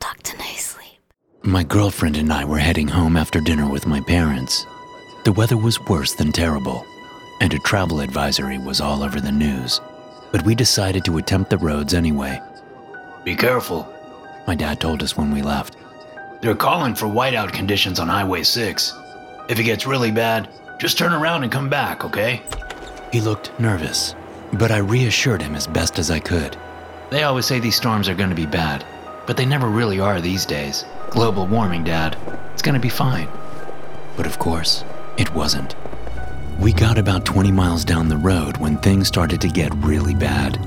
Talk to nicely. My girlfriend and I were heading home after dinner with my parents. The weather was worse than terrible, and a travel advisory was all over the news. But we decided to attempt the roads anyway. Be careful, my dad told us when we left. They're calling for whiteout conditions on Highway 6. If it gets really bad, just turn around and come back, okay? He looked nervous, but I reassured him as best as I could. They always say these storms are going to be bad, but they never really are these days. Global warming, Dad. It's gonna be fine. But of course, it wasn't. We got about 20 miles down the road when things started to get really bad.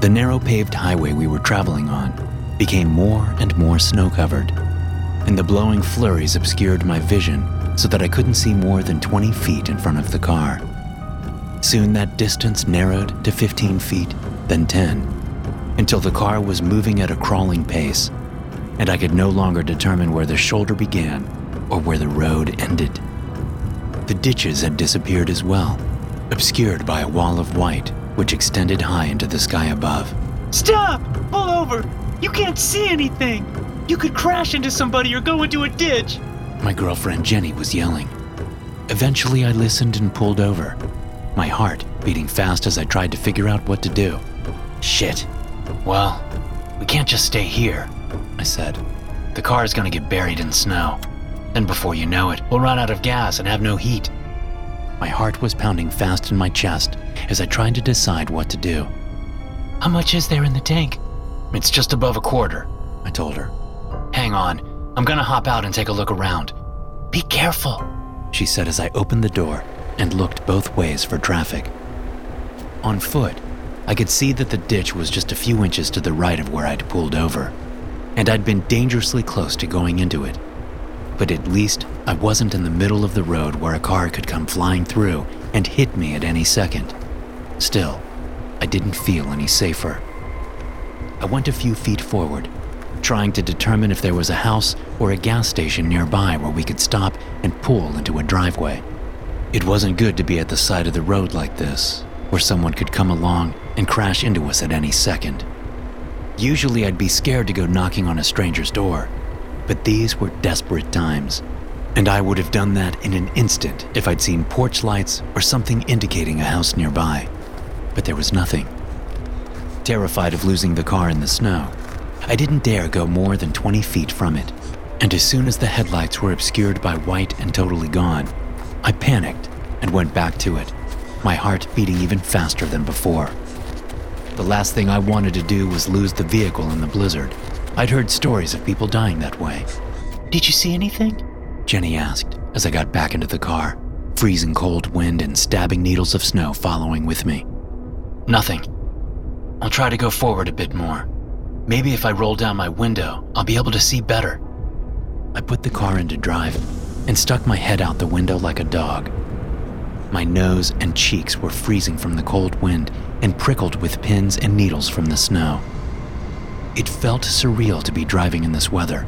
The narrow paved highway we were traveling on became more and more snow covered, and the blowing flurries obscured my vision so that I couldn't see more than 20 feet in front of the car. Soon that distance narrowed to 15 feet, then 10, until the car was moving at a crawling pace, and I could no longer determine where the shoulder began or where the road ended. The ditches had disappeared as well, obscured by a wall of white which extended high into the sky above. Stop! Pull over! You can't see anything! You could crash into somebody or go into a ditch! My girlfriend Jenny was yelling. Eventually, I listened and pulled over, my heart beating fast as I tried to figure out what to do. Shit, well, we can't just stay here, I said. The car is gonna get buried in snow. And before you know it, we'll run out of gas and have no heat. My heart was pounding fast in my chest as I tried to decide what to do. How much is there in the tank? It's just above a quarter, I told her. Hang on, I'm gonna hop out and take a look around. Be careful, she said as I opened the door and looked both ways for traffic. On foot, I could see that the ditch was just a few inches to the right of where I'd pulled over, and I'd been dangerously close to going into it. But at least I wasn't in the middle of the road where a car could come flying through and hit me at any second. Still, I didn't feel any safer. I went a few feet forward, trying to determine if there was a house or a gas station nearby where we could stop and pull into a driveway. It wasn't good to be at the side of the road like this, where someone could come along and crash into us at any second. Usually, I'd be scared to go knocking on a stranger's door, but these were desperate times, and I would have done that in an instant if I'd seen porch lights or something indicating a house nearby. But there was nothing. Terrified of losing the car in the snow, I didn't dare go more than 20 feet from it, and as soon as the headlights were obscured by white and totally gone, I panicked and went back to it my heart beating even faster than before. The last thing I wanted to do was lose the vehicle in the blizzard. I'd heard stories of people dying that way. Did you see anything? Jenny asked as I got back into the car, freezing cold wind and stabbing needles of snow following with me. Nothing. I'll try to go forward a bit more. Maybe if I roll down my window, I'll be able to see better. I put the car into drive and stuck my head out the window like a dog, my nose and cheeks were freezing from the cold wind and prickled with pins and needles from the snow. It felt surreal to be driving in this weather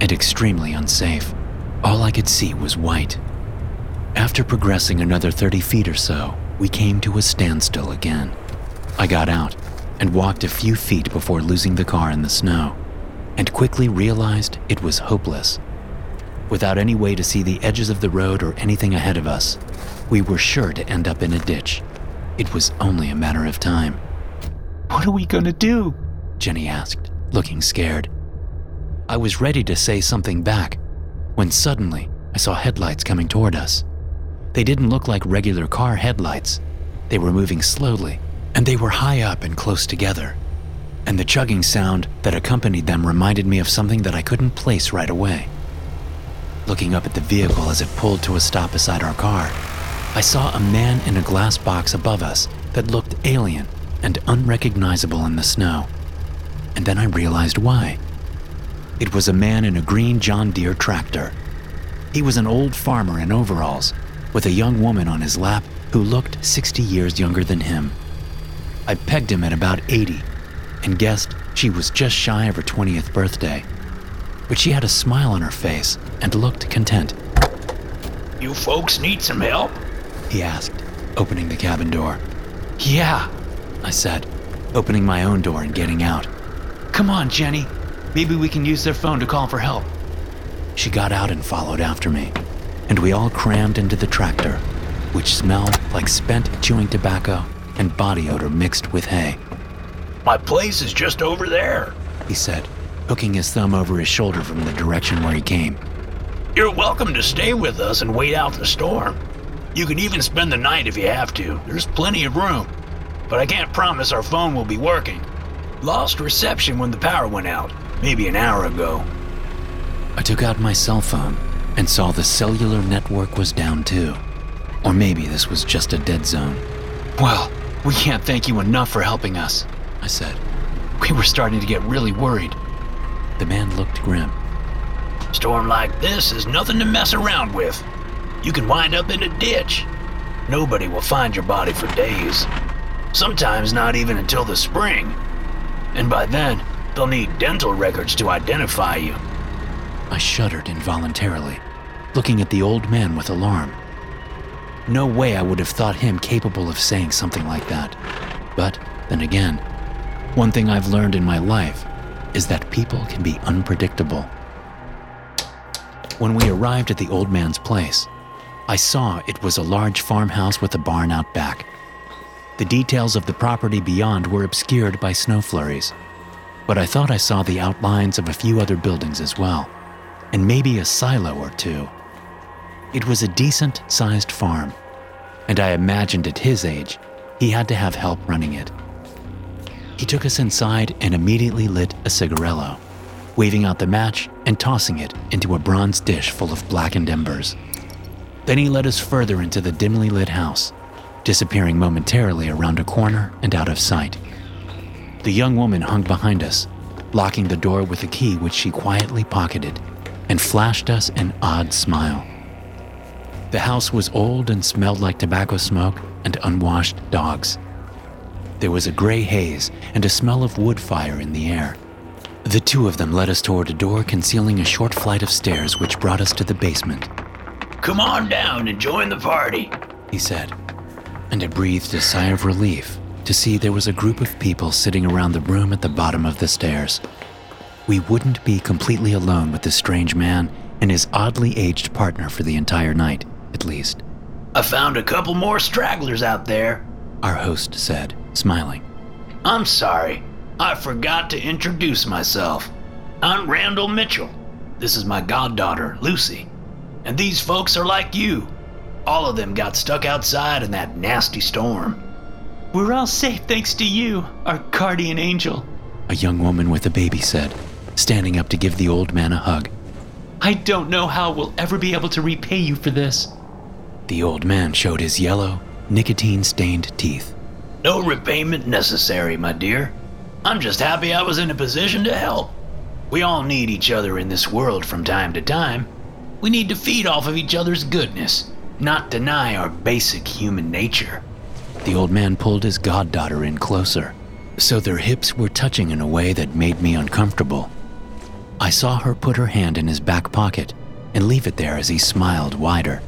and extremely unsafe. All I could see was white. After progressing another 30 feet or so, we came to a standstill again. I got out and walked a few feet before losing the car in the snow, and quickly realized it was hopeless. Without any way to see the edges of the road or anything ahead of us, we were sure to end up in a ditch. It was only a matter of time. What are we gonna do? Jenny asked, looking scared. I was ready to say something back when suddenly I saw headlights coming toward us. They didn't look like regular car headlights. They were moving slowly, and they were high up and close together. And the chugging sound that accompanied them reminded me of something that I couldn't place right away. Looking up at the vehicle as it pulled to a stop beside our car, I saw a man in a glass box above us that looked alien and unrecognizable in the snow. And then I realized why. It was a man in a green John Deere tractor. He was an old farmer in overalls, with a young woman on his lap who looked 60 years younger than him. I pegged him at about 80 and guessed she was just shy of her 20th birthday. But she had a smile on her face and looked content. You folks need some help? He asked, opening the cabin door. Yeah, I said, opening my own door and getting out. come on, Jenny. Maybe we can use their phone to call for help. She got out and followed after me, and we all crammed into the tractor, which smelled like spent chewing tobacco and body odor mixed with hay. My place is just over there. He said, hooking his thumb over his shoulder from the direction where he came. You're welcome to stay with us and wait out the storm. You can even spend the night if you have to. There's plenty of room. But I can't promise our phone will be working. Lost reception when the power went out, maybe an hour ago. I took out my cell phone and saw the cellular network was down too. Or maybe this was just a dead zone, Well, we can't thank you enough for helping us. I said. We were starting to get really worried. The man looked grim. Storm like this is nothing to mess around with. You can wind up in a ditch. Nobody will find your body for days. Sometimes not even until the spring. And by then, they'll need dental records to identify you. I shuddered involuntarily, looking at the old man with alarm. No way I would have thought him capable of saying something like that. But then again, one thing I've learned in my life is that people can be unpredictable. When we arrived at the old man's place, I saw it was a large farmhouse with a barn out back. The details of the property beyond were obscured by snow flurries, but I thought I saw the outlines of a few other buildings as well, and maybe a silo or two. It was a decent sized farm, and I imagined at his age he had to have help running it. He took us inside and immediately lit a cigarillo, waving out the match and tossing it into a bronze dish full of blackened embers. Then he led us further into the dimly lit house, disappearing momentarily around a corner and out of sight. The young woman hung behind us, locking the door with a key which she quietly pocketed, and flashed us an odd smile. The house was old and smelled like tobacco smoke and unwashed dogs. There was a gray haze and a smell of wood fire in the air. The two of them led us toward a door concealing a short flight of stairs which brought us to the basement, Come on down and join the party. he said. And I breathed a sigh of relief to see there was a group of people sitting around the room at the bottom of the stairs. We wouldn't be completely alone with this strange man and his oddly aged partner for the entire night, at least, I found a couple more stragglers out there. our host said, smiling. I'm sorry. I forgot to introduce myself. I'm Randall Mitchell. This is my goddaughter, Lucy. And these folks are like you. All of them got stuck outside in that nasty storm. We're all safe thanks to you, our guardian angel. A young woman with a baby said, standing up to give the old man a hug. I don't know how we'll ever be able to repay you for this. The old man showed his yellow, nicotine stained teeth. No repayment necessary, my dear. I'm just happy I was in a position to help. We all need each other in this world from time to time. We need to feed off of each other's goodness, not deny our basic human nature. The old man pulled his goddaughter in closer, so their hips were touching in a way that made me uncomfortable. I saw her put her hand in his back pocket and leave it there as he smiled wider.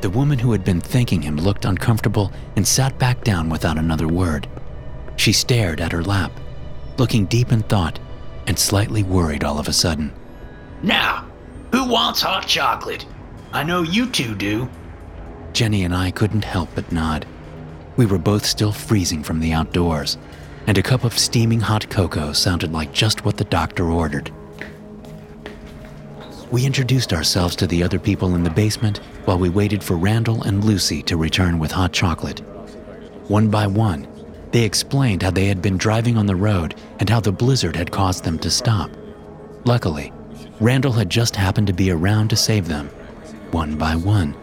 The woman who had been thanking him looked uncomfortable and sat back down without another word. She stared at her lap, looking deep in thought and slightly worried all of a sudden. Now, who wants hot chocolate? I know you two do. Jenny and I couldn't help but nod. We were both still freezing from the outdoors, and a cup of steaming hot cocoa sounded like just what the doctor ordered. We introduced ourselves to the other people in the basement while we waited for Randall and Lucy to return with hot chocolate. One by one, they explained how they had been driving on the road and how the blizzard had caused them to stop. Luckily, Randall had just happened to be around to save them, one by one.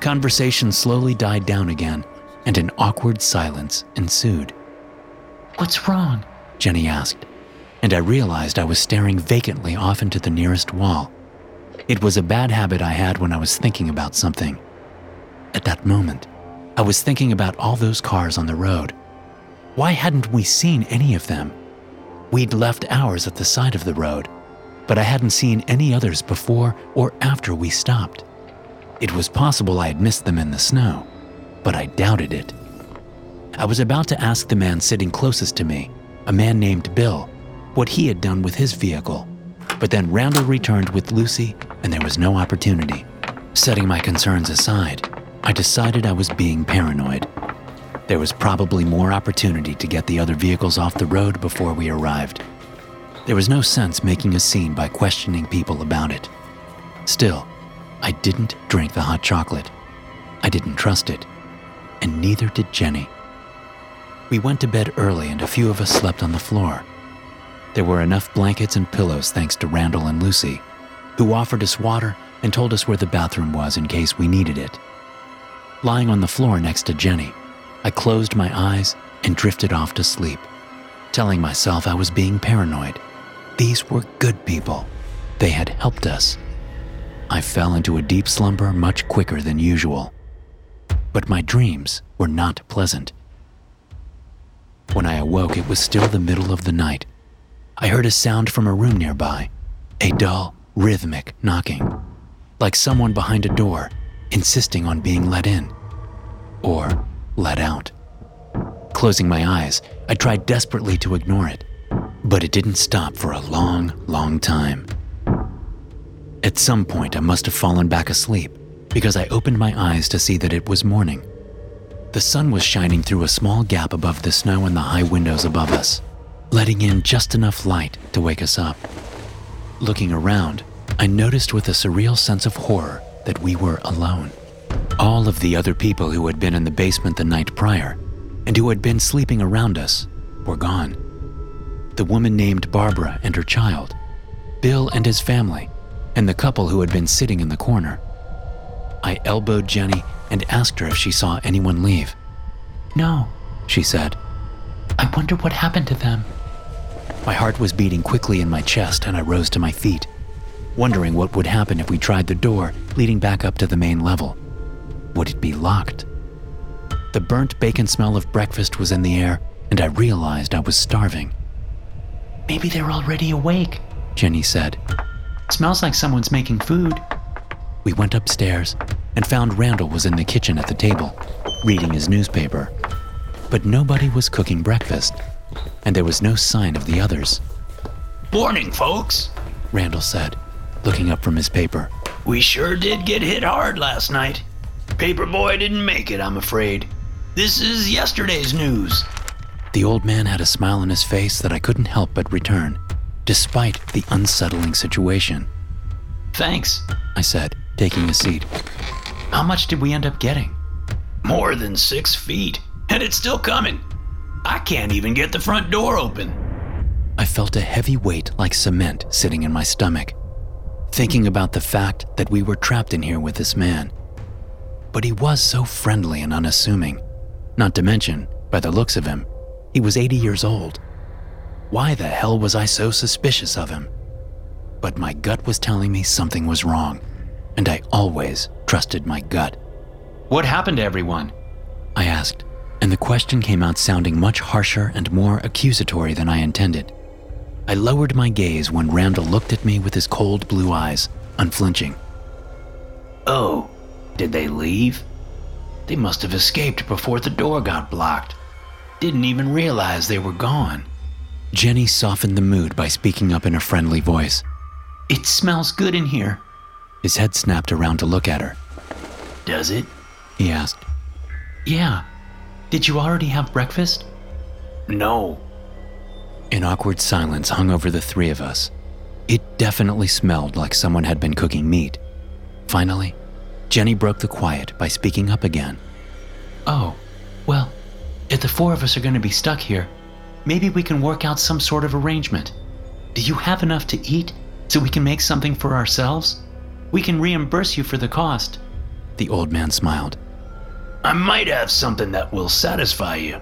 Conversation slowly died down again, and an awkward silence ensued. What's wrong? Jenny asked, and I realized I was staring vacantly off into the nearest wall. It was a bad habit I had when I was thinking about something. At that moment, I was thinking about all those cars on the road. Why hadn't we seen any of them? We'd left ours at the side of the road, but I hadn't seen any others before or after we stopped. It was possible I had missed them in the snow, but I doubted it. I was about to ask the man sitting closest to me, a man named Bill, what he had done with his vehicle, but then Randall returned with Lucy and there was no opportunity. Setting my concerns aside, I decided I was being paranoid. There was probably more opportunity to get the other vehicles off the road before we arrived. There was no sense making a scene by questioning people about it. Still, I didn't drink the hot chocolate. I didn't trust it. And neither did Jenny. We went to bed early and a few of us slept on the floor. There were enough blankets and pillows thanks to Randall and Lucy, who offered us water and told us where the bathroom was in case we needed it. Lying on the floor next to Jenny, I closed my eyes and drifted off to sleep, telling myself I was being paranoid. These were good people. They had helped us. I fell into a deep slumber much quicker than usual. But my dreams were not pleasant. When I awoke, it was still the middle of the night. I heard a sound from a room nearby a dull, rhythmic knocking, like someone behind a door insisting on being let in or let out. Closing my eyes, I tried desperately to ignore it, but it didn't stop for a long, long time. At some point, I must have fallen back asleep because I opened my eyes to see that it was morning. The sun was shining through a small gap above the snow in the high windows above us, letting in just enough light to wake us up. Looking around, I noticed with a surreal sense of horror that we were alone. All of the other people who had been in the basement the night prior and who had been sleeping around us were gone. The woman named Barbara and her child, Bill and his family, and the couple who had been sitting in the corner. I elbowed Jenny and asked her if she saw anyone leave. No, She said, I wonder what happened to them. My heart was beating quickly in my chest, and I rose to my feet, wondering what would happen if we tried the door leading back up to the main level. Would it be locked? The burnt bacon smell of breakfast was in the air, and I realized I was starving. Maybe they're already awake. Jenny said. Smells like someone's making food. We went upstairs and found Randall was in the kitchen at the table, reading his newspaper. But nobody was cooking breakfast, and there was no sign of the others. Morning, folks. Randall said, looking up from his paper. We sure did get hit hard last night. Paperboy didn't make it, I'm afraid. This is yesterday's news. The old man had a smile on his face that I couldn't help but return, despite the unsettling situation. Thanks. I said, taking a seat. How much did we end up getting? More than six feet, and it's still coming. I can't even get the front door open. I felt a heavy weight like cement sitting in my stomach, thinking about the fact that we were trapped in here with this man. But he was so friendly and unassuming. Not to mention, by the looks of him, he was 80 years old. Why the hell was I so suspicious of him? But my gut was telling me something was wrong, and I always trusted my gut. What happened to everyone? I asked, and the question came out sounding much harsher and more accusatory than I intended. I lowered my gaze when Randall looked at me with his cold blue eyes, unflinching. Oh, did they leave? They must have escaped before the door got blocked. Didn't even realize they were gone. Jenny softened the mood by speaking up in a friendly voice. It smells good in here. His head snapped around to look at her. Does it? He asked. Yeah. Did you already have breakfast? No. An awkward silence hung over the three of us. It definitely smelled like someone had been cooking meat. Finally, Jenny broke the quiet by speaking up again. Oh, well, if the four of us are going to be stuck here, maybe we can work out some sort of arrangement. Do you have enough to eat so we can make something for ourselves? We can reimburse you for the cost. The old man smiled. I might have something that will satisfy you.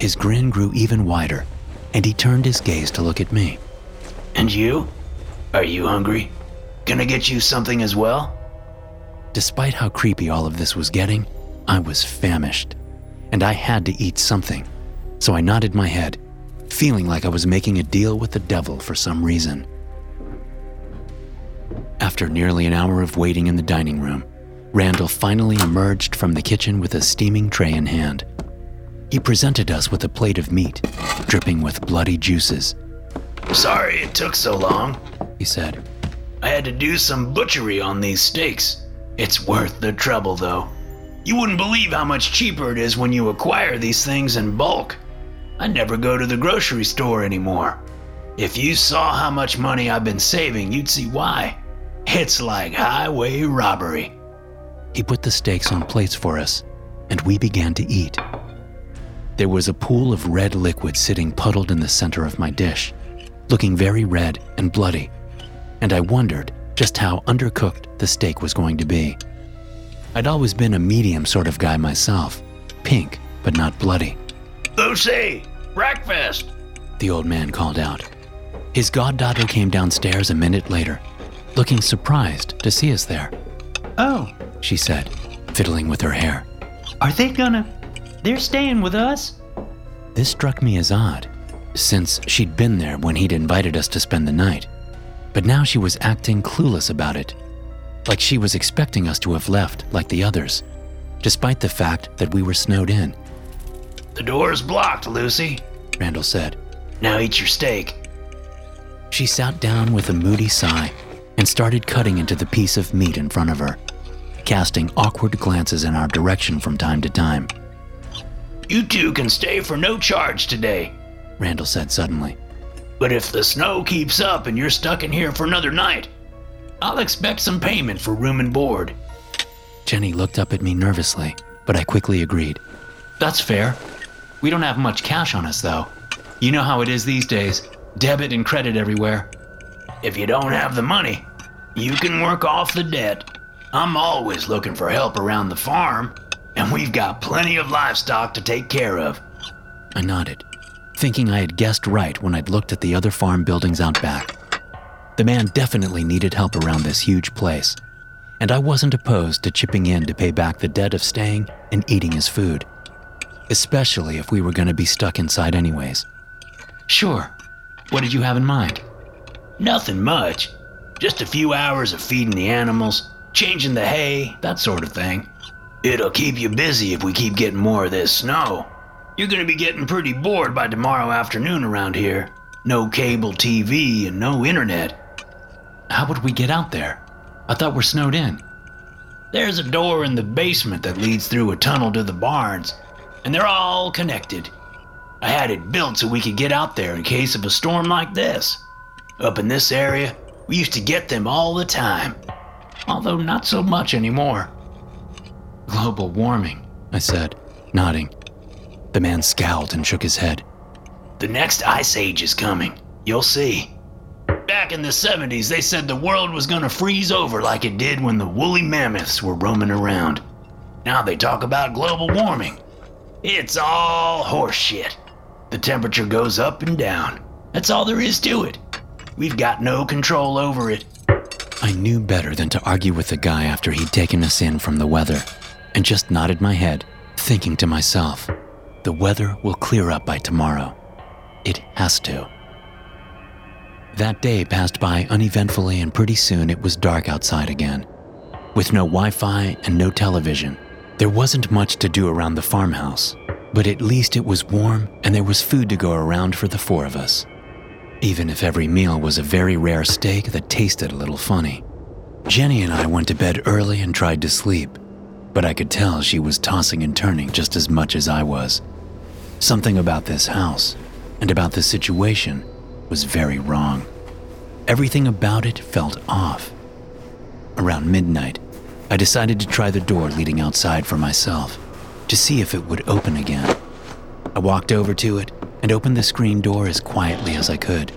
His grin grew even wider, and he turned his gaze to look at me. And you? Are you hungry? Can I get you something as well? Despite how creepy all of this was getting, I was famished, and I had to eat something. So I nodded my head, feeling like I was making a deal with the devil for some reason. After nearly an hour of waiting in the dining room, Randall finally emerged from the kitchen with a steaming tray in hand. He presented us with a plate of meat, dripping with bloody juices. Sorry it took so long, he said. I had to do some butchery on these steaks. It's worth the trouble, though. You wouldn't believe how much cheaper it is when you acquire these things in bulk. I never go to the grocery store anymore. If you saw how much money I've been saving, you'd see why. It's like highway robbery. He put the steaks on plates for us, and we began to eat. There was a pool of red liquid sitting puddled in the center of my dish, looking very red and bloody, and I wondered just how undercooked the steak was going to be. I'd always been a medium sort of guy myself, pink, but not bloody. Lucy, breakfast! The old man called out. His goddaughter came downstairs a minute later, looking surprised to see us there. Oh, she said, fiddling with her hair. Are they gonna? They're staying with us? This struck me as odd, since she'd been there when he'd invited us to spend the night. But now she was acting clueless about it, like she was expecting us to have left like the others, despite the fact that we were snowed in. The door's blocked, Lucy, Randall said. Now eat your steak. She sat down with a moody sigh and started cutting into the piece of meat in front of her, casting awkward glances in our direction from time to time. You two can stay for no charge today, Randall said suddenly. But if the snow keeps up and you're stuck in here for another night, I'll expect some payment for room and board. Jenny looked up at me nervously, but I quickly agreed. That's fair. We don't have much cash on us, though. You know how it is these days debit and credit everywhere. If you don't have the money, you can work off the debt. I'm always looking for help around the farm, and we've got plenty of livestock to take care of. I nodded, thinking I had guessed right when I'd looked at the other farm buildings out back. The man definitely needed help around this huge place, and I wasn't opposed to chipping in to pay back the debt of staying and eating his food, especially if we were going to be stuck inside anyways. Sure. What did you have in mind? Nothing much. Just a few hours of feeding the animals, changing the hay, that sort of thing. It'll keep you busy if we keep getting more of this snow. You're gonna be getting pretty bored by tomorrow afternoon around here. No cable TV and no internet. How would we get out there? I thought we're snowed in. There's a door in the basement that leads through a tunnel to the barns, and they're all connected. I had it built so we could get out there in case of a storm like this. Up in this area, we used to get them all the time, although not so much anymore. Global warming, I said, nodding. The man scowled and shook his head. The next ice age is coming. You'll see. Back in the 70s, they said the world was gonna freeze over like it did when the woolly mammoths were roaming around. Now they talk about global warming. It's all horseshit. The temperature goes up and down. That's all there is to it. We've got no control over it. I knew better than to argue with the guy after he'd taken us in from the weather, and just nodded my head, thinking to myself, the weather will clear up by tomorrow. It has to. That day passed by uneventfully, and pretty soon it was dark outside again. With no Wi Fi and no television, there wasn't much to do around the farmhouse, but at least it was warm and there was food to go around for the four of us. Even if every meal was a very rare steak that tasted a little funny. Jenny and I went to bed early and tried to sleep, but I could tell she was tossing and turning just as much as I was. Something about this house and about this situation was very wrong. Everything about it felt off. Around midnight, I decided to try the door leading outside for myself to see if it would open again. I walked over to it and opened the screen door as quietly as I could,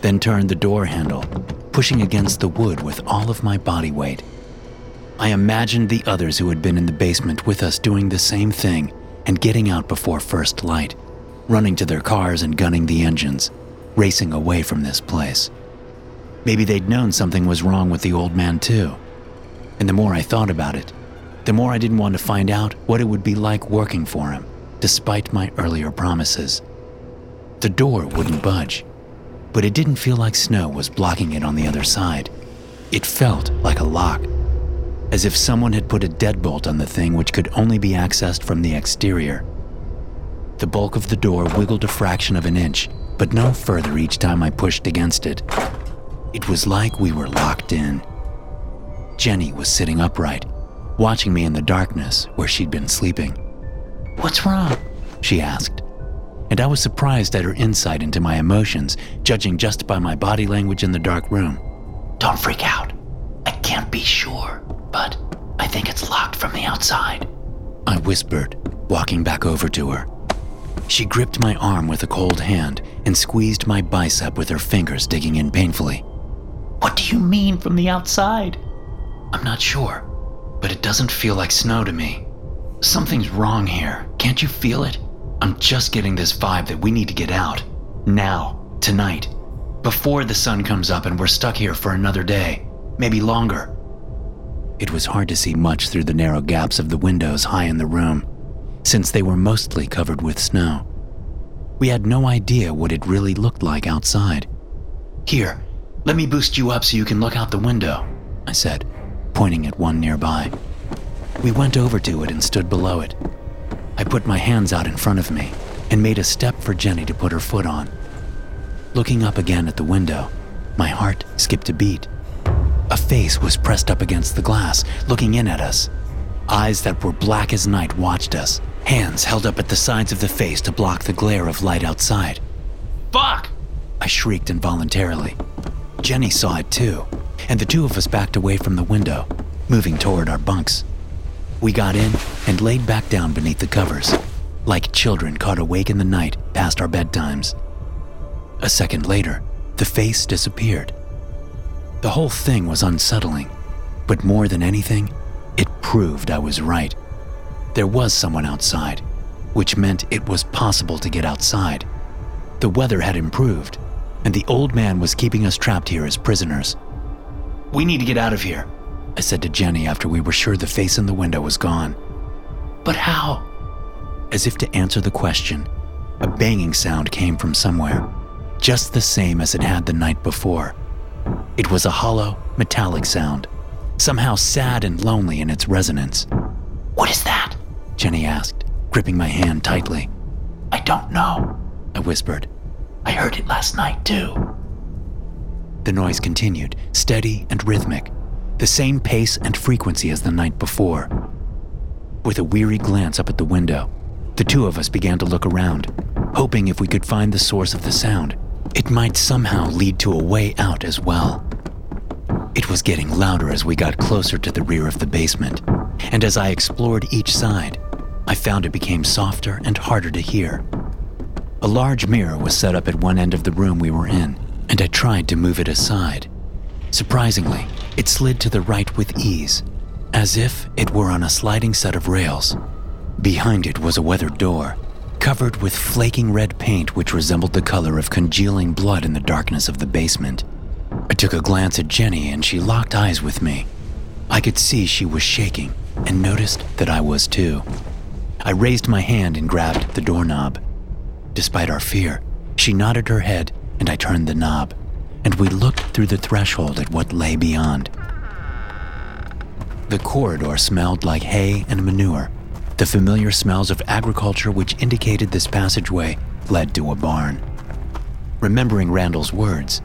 then turned the door handle, pushing against the wood with all of my body weight. I imagined the others who had been in the basement with us doing the same thing and getting out before first light. running to their cars and gunning the engines, racing away from this place. Maybe they'd known something was wrong with the old man, too. And the more I thought about it, the more I didn't want to find out what it would be like working for him, despite my earlier promises. The door wouldn't budge, but it didn't feel like snow was blocking it on the other side. It felt like a lock, as if someone had put a deadbolt on the thing which could only be accessed from the exterior. The bulk of the door wiggled a fraction of an inch, but no further each time I pushed against it. It was like we were locked in. Jenny was sitting upright, watching me in the darkness where she'd been sleeping. What's wrong? She asked. And I was surprised at her insight into my emotions, judging just by my body language in the dark room. Don't freak out. I can't be sure, but I think it's locked from the outside. I whispered, walking back over to her. She gripped my arm with a cold hand and squeezed my bicep with her fingers digging in painfully. What do you mean from the outside? I'm not sure, but it doesn't feel like snow to me. Something's wrong here. Can't you feel it? I'm just getting this vibe that we need to get out. Now, tonight, before the sun comes up and we're stuck here for another day, maybe longer. It was hard to see much through the narrow gaps of the windows high in the room, since they were mostly covered with snow. We had no idea what it really looked like outside. Here, let me boost you up so you can look out the window, I said, pointing at one nearby. We went over to it and stood below it. I put my hands out in front of me and made a step for Jenny to put her foot on. Looking up again at the window, my heart skipped a beat. A face was pressed up against the glass, looking in at us. Eyes that were black as night watched us, hands held up at the sides of the face to block the glare of light outside. Fuck! I shrieked involuntarily. Jenny saw it too, and the two of us backed away from the window, moving toward our bunks. We got in and laid back down beneath the covers, like children caught awake in the night past our bedtimes. A second later, the face disappeared. The whole thing was unsettling, but more than anything, it proved I was right. There was someone outside, which meant it was possible to get outside. The weather had improved, and the old man was keeping us trapped here as prisoners. We need to get out of here, I said to Jenny after we were sure the face in the window was gone. But how? As if to answer the question, a banging sound came from somewhere, just the same as it had the night before. It was a hollow, metallic sound, somehow sad and lonely in its resonance. What is that? Jenny asked, gripping my hand tightly. I don't know, I whispered. I heard it last night too. The noise continued, steady and rhythmic, the same pace and frequency as the night before. With a weary glance up at the window, the two of us began to look around, hoping if we could find the source of the sound, it might somehow lead to a way out as well. It was getting louder as we got closer to the rear of the basement, and as I explored each side, I found it became softer and harder to hear. A large mirror was set up at one end of the room we were in, and I tried to move it aside. Surprisingly, it slid to the right with ease, as if it were on a sliding set of rails. Behind it was a weathered door, covered with flaking red paint which resembled the color of congealing blood in the darkness of the basement. I took a glance at Jenny and she locked eyes with me. I could see she was shaking and noticed that I was too. I raised my hand and grabbed the doorknob. Despite our fear, she nodded her head and I turned the knob, and we looked through the threshold at what lay beyond. The corridor smelled like hay and manure, the familiar smells of agriculture which indicated this passageway led to a barn. Remembering Randall's words,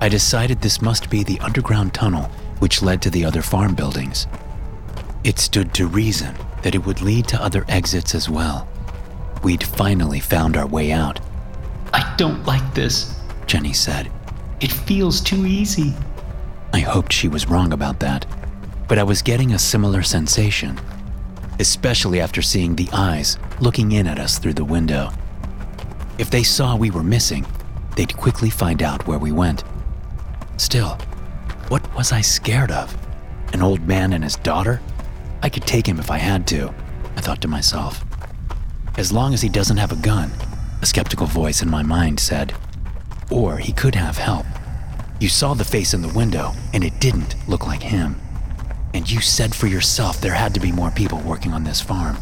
I decided this must be the underground tunnel which led to the other farm buildings. It stood to reason that it would lead to other exits as well. We'd finally found our way out, I don't like this. Jenny said. It feels too easy. I hoped she was wrong about that, but I was getting a similar sensation, especially after seeing the eyes looking in at us through the window. If they saw we were missing, they'd quickly find out where we went. Still, what was I scared of? An old man and his daughter? I could take him if I had to, I thought to myself. As long as he doesn't have a gun, a skeptical voice in my mind said. Or he could have help. You saw the face in the window, and it didn't look like him. And you said for yourself there had to be more people working on this farm.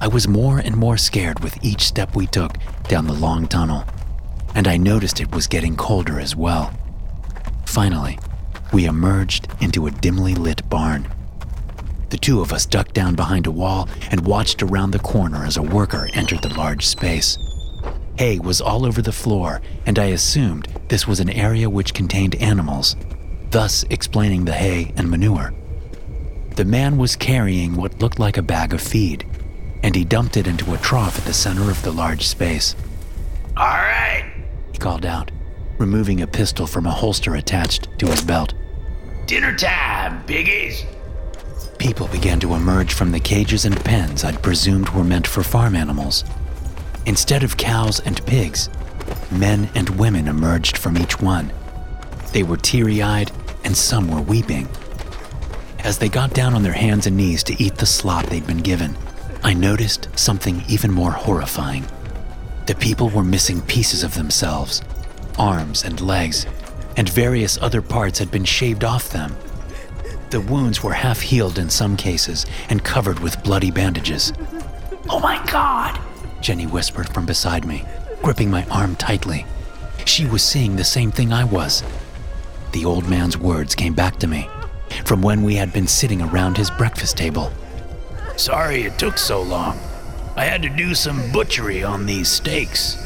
I was more and more scared with each step we took down the long tunnel, and I noticed it was getting colder as well. Finally, we emerged into a dimly lit barn. The two of us ducked down behind a wall and watched around the corner as a worker entered the large space. Hay was all over the floor, and I assumed this was an area which contained animals, thus explaining the hay and manure. The man was carrying what looked like a bag of feed, and he dumped it into a trough at the center of the large space. All right, He called out, removing a pistol from a holster attached to his belt. dinner time, piggies. People began to emerge from the cages and pens I'd presumed were meant for farm animals. Instead of cows and pigs, men and women emerged from each one. They were teary eyed, and some were weeping. As they got down on their hands and knees to eat the slop they'd been given, I noticed something even more horrifying. The people were missing pieces of themselves arms and legs, and various other parts had been shaved off them. The wounds were half healed in some cases and covered with bloody bandages. Oh my god! Jenny whispered from beside me, gripping my arm tightly. She was seeing the same thing I was. The old man's words came back to me from when we had been sitting around his breakfast table. Sorry it took so long. I had to do some butchery on these steaks.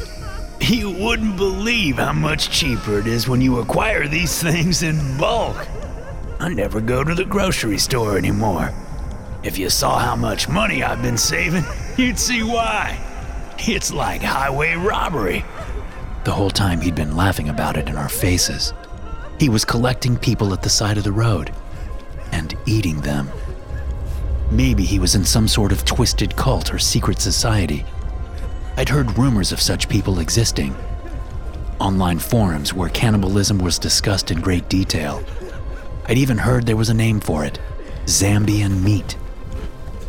You wouldn't believe how much cheaper it is when you acquire these things in bulk. I never go to the grocery store anymore. If you saw how much money I've been saving, you'd see why. It's like highway robbery. The whole time he'd been laughing about it in our faces. He was collecting people at the side of the road and eating them. Maybe he was in some sort of twisted cult or secret society. I'd heard rumors of such people existing. Online forums where cannibalism was discussed in great detail. I'd even heard there was a name for it Zambian meat.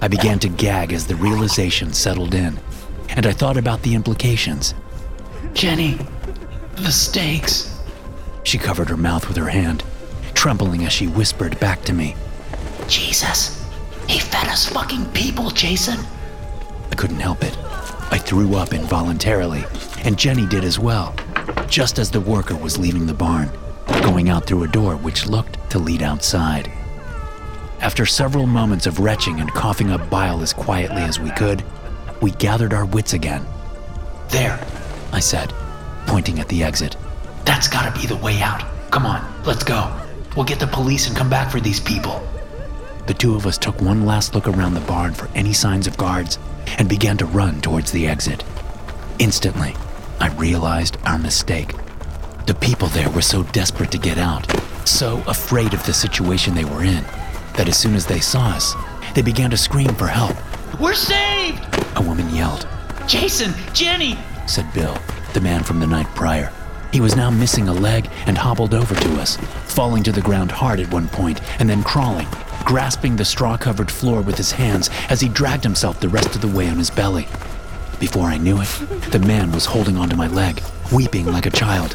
I began to gag as the realization settled in, and I thought about the implications. Jenny, the steaks. She covered her mouth with her hand, trembling as she whispered back to me. Jesus, he fed us fucking people, Jason. I couldn't help it. I threw up involuntarily, and Jenny did as well, just as the worker was leaving the barn, going out through a door which looked to lead outside. After several moments of retching and coughing up bile as quietly as we could, we gathered our wits again. There, I said, pointing at the exit. that's gotta be the way out. Come on, let's go. We'll get the police and come back for these people. The two of us took one last look around the barn for any signs of guards and began to run towards the exit. Instantly, I realized our mistake. The people there were so desperate to get out, so afraid of the situation they were in, that as soon as they saw us, they began to scream for help. We're saved! A woman yelled, Jason, Jenny! said Bill, the man from the night prior. He was now missing a leg and hobbled over to us, falling to the ground hard at one point and then crawling, grasping the straw covered floor with his hands as he dragged himself the rest of the way on his belly. Before I knew it, the man was holding onto my leg, weeping like a child.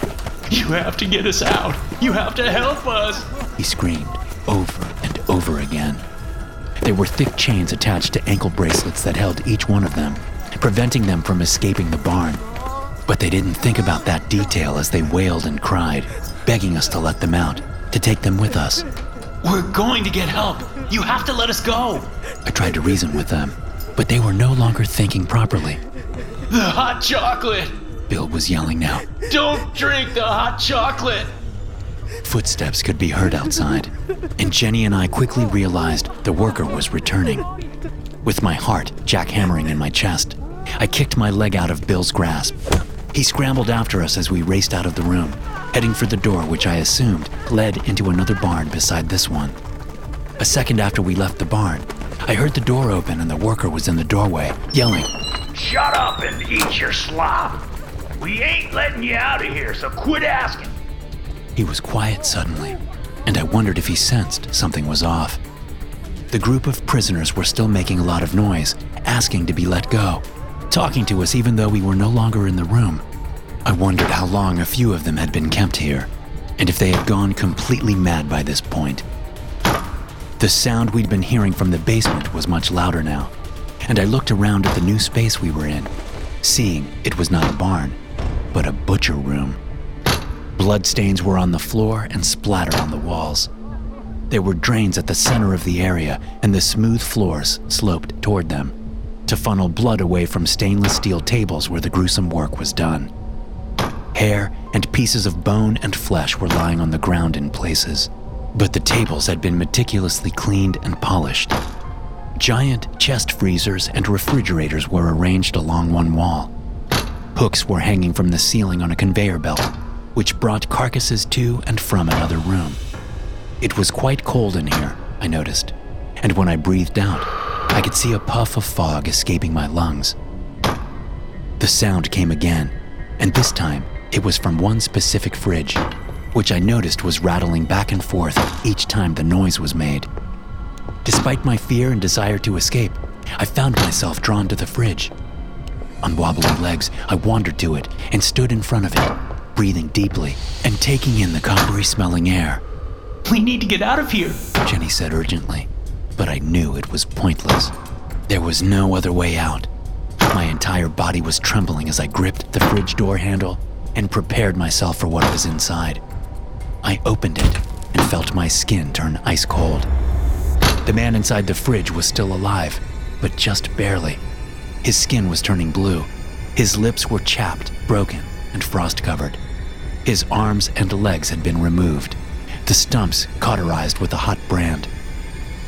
You have to get us out. You have to help us. He screamed over and over again. There were thick chains attached to ankle bracelets that held each one of them, preventing them from escaping the barn. But they didn't think about that detail as they wailed and cried, begging us to let them out, to take them with us. We're going to get help. You have to let us go. I tried to reason with them, but they were no longer thinking properly. The hot chocolate. Bill was yelling now. Don't drink the hot chocolate. Footsteps could be heard outside, and Jenny and I quickly realized the worker was returning. With my heart jackhammering in my chest, I kicked my leg out of Bill's grasp. He scrambled after us as we raced out of the room, heading for the door which I assumed led into another barn beside this one. A second after we left the barn, I heard the door open and the worker was in the doorway, yelling, Shut up and eat your slop. We ain't letting you out of here, so quit asking. He was quiet suddenly, and I wondered if he sensed something was off. The group of prisoners were still making a lot of noise, asking to be let go, talking to us even though we were no longer in the room. I wondered how long a few of them had been kept here, and if they had gone completely mad by this point. The sound we'd been hearing from the basement was much louder now, and I looked around at the new space we were in, seeing it was not a barn, but a butcher room. Bloodstains were on the floor and splattered on the walls. There were drains at the center of the area, and the smooth floors sloped toward them to funnel blood away from stainless steel tables where the gruesome work was done. Hair and pieces of bone and flesh were lying on the ground in places, but the tables had been meticulously cleaned and polished. Giant chest freezers and refrigerators were arranged along one wall. Hooks were hanging from the ceiling on a conveyor belt, which brought carcasses to and from another room. It was quite cold in here, I noticed, and when I breathed out, I could see a puff of fog escaping my lungs. The sound came again, and this time it was from one specific fridge, which I noticed was rattling back and forth each time the noise was made. Despite my fear and desire to escape, I found myself drawn to the fridge. On wobbly legs, I wandered to it and stood in front of it, breathing deeply and taking in the coppery smelling air. We need to get out of here, Jenny said urgently, but I knew it was pointless. There was no other way out. My entire body was trembling as I gripped the fridge door handle and prepared myself for what was inside. I opened it and felt my skin turn ice cold. The man inside the fridge was still alive, but just barely. His skin was turning blue. His lips were chapped, broken, and frost covered. His arms and legs had been removed, the stumps cauterized with a hot brand.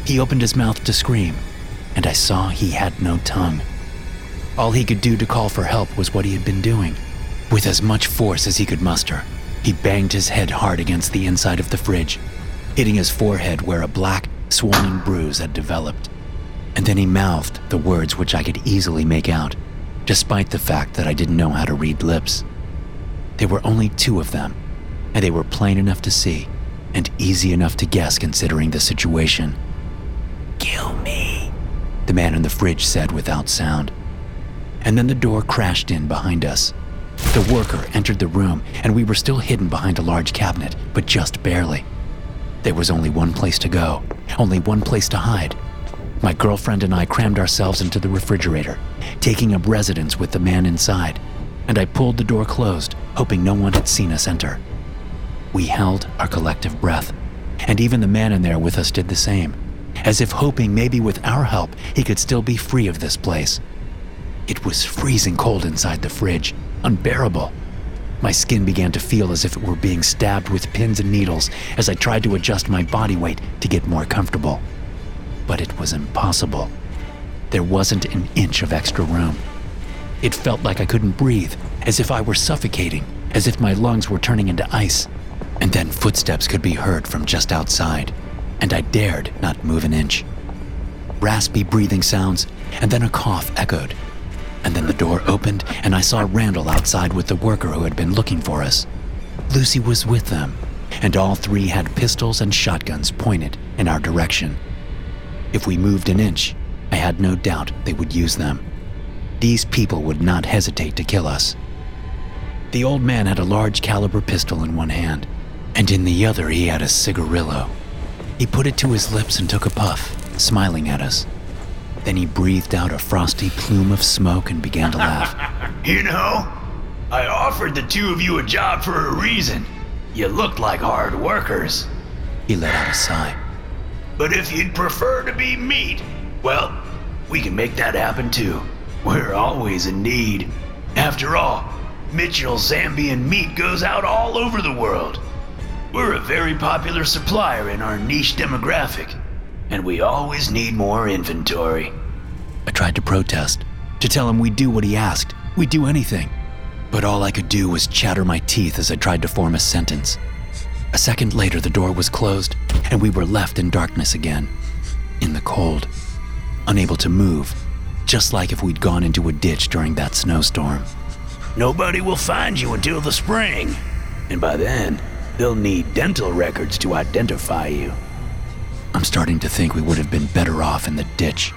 He opened his mouth to scream, and I saw he had no tongue. All he could do to call for help was what he had been doing. With as much force as he could muster, he banged his head hard against the inside of the fridge, hitting his forehead where a black, swollen bruise had developed. And then he mouthed the words which I could easily make out, despite the fact that I didn't know how to read lips. There were only two of them, and they were plain enough to see and easy enough to guess considering the situation. Kill me, the man in the fridge said without sound. And then the door crashed in behind us. The worker entered the room, and we were still hidden behind a large cabinet, but just barely. There was only one place to go, only one place to hide. My girlfriend and I crammed ourselves into the refrigerator, taking up residence with the man inside, and I pulled the door closed, hoping no one had seen us enter. We held our collective breath, and even the man in there with us did the same, as if hoping maybe with our help he could still be free of this place. It was freezing cold inside the fridge, unbearable. My skin began to feel as if it were being stabbed with pins and needles as I tried to adjust my body weight to get more comfortable. But it was impossible. There wasn't an inch of extra room. It felt like I couldn't breathe, as if I were suffocating, as if my lungs were turning into ice. And then footsteps could be heard from just outside, and I dared not move an inch. Raspy breathing sounds, and then a cough echoed. And then the door opened, and I saw Randall outside with the worker who had been looking for us. Lucy was with them, and all three had pistols and shotguns pointed in our direction. If we moved an inch, I had no doubt they would use them. These people would not hesitate to kill us. The old man had a large caliber pistol in one hand, and in the other he had a cigarillo. He put it to his lips and took a puff, smiling at us. Then he breathed out a frosty plume of smoke and began to laugh. You know, I offered the two of you a job for a reason. You looked like hard workers. He let out a sigh. But if you'd prefer to be meat, well, we can make that happen too. We're always in need. After all, Mitchell Zambian meat goes out all over the world. We're a very popular supplier in our niche demographic, and we always need more inventory. I tried to protest, to tell him we'd do what he asked, we'd do anything. But all I could do was chatter my teeth as I tried to form a sentence. A second later, the door was closed, and we were left in darkness again, in the cold, unable to move, just like if we'd gone into a ditch during that snowstorm. Nobody will find you until the spring, and by then, They'll need dental records to identify you. I'm starting to think we would have been better off in the ditch.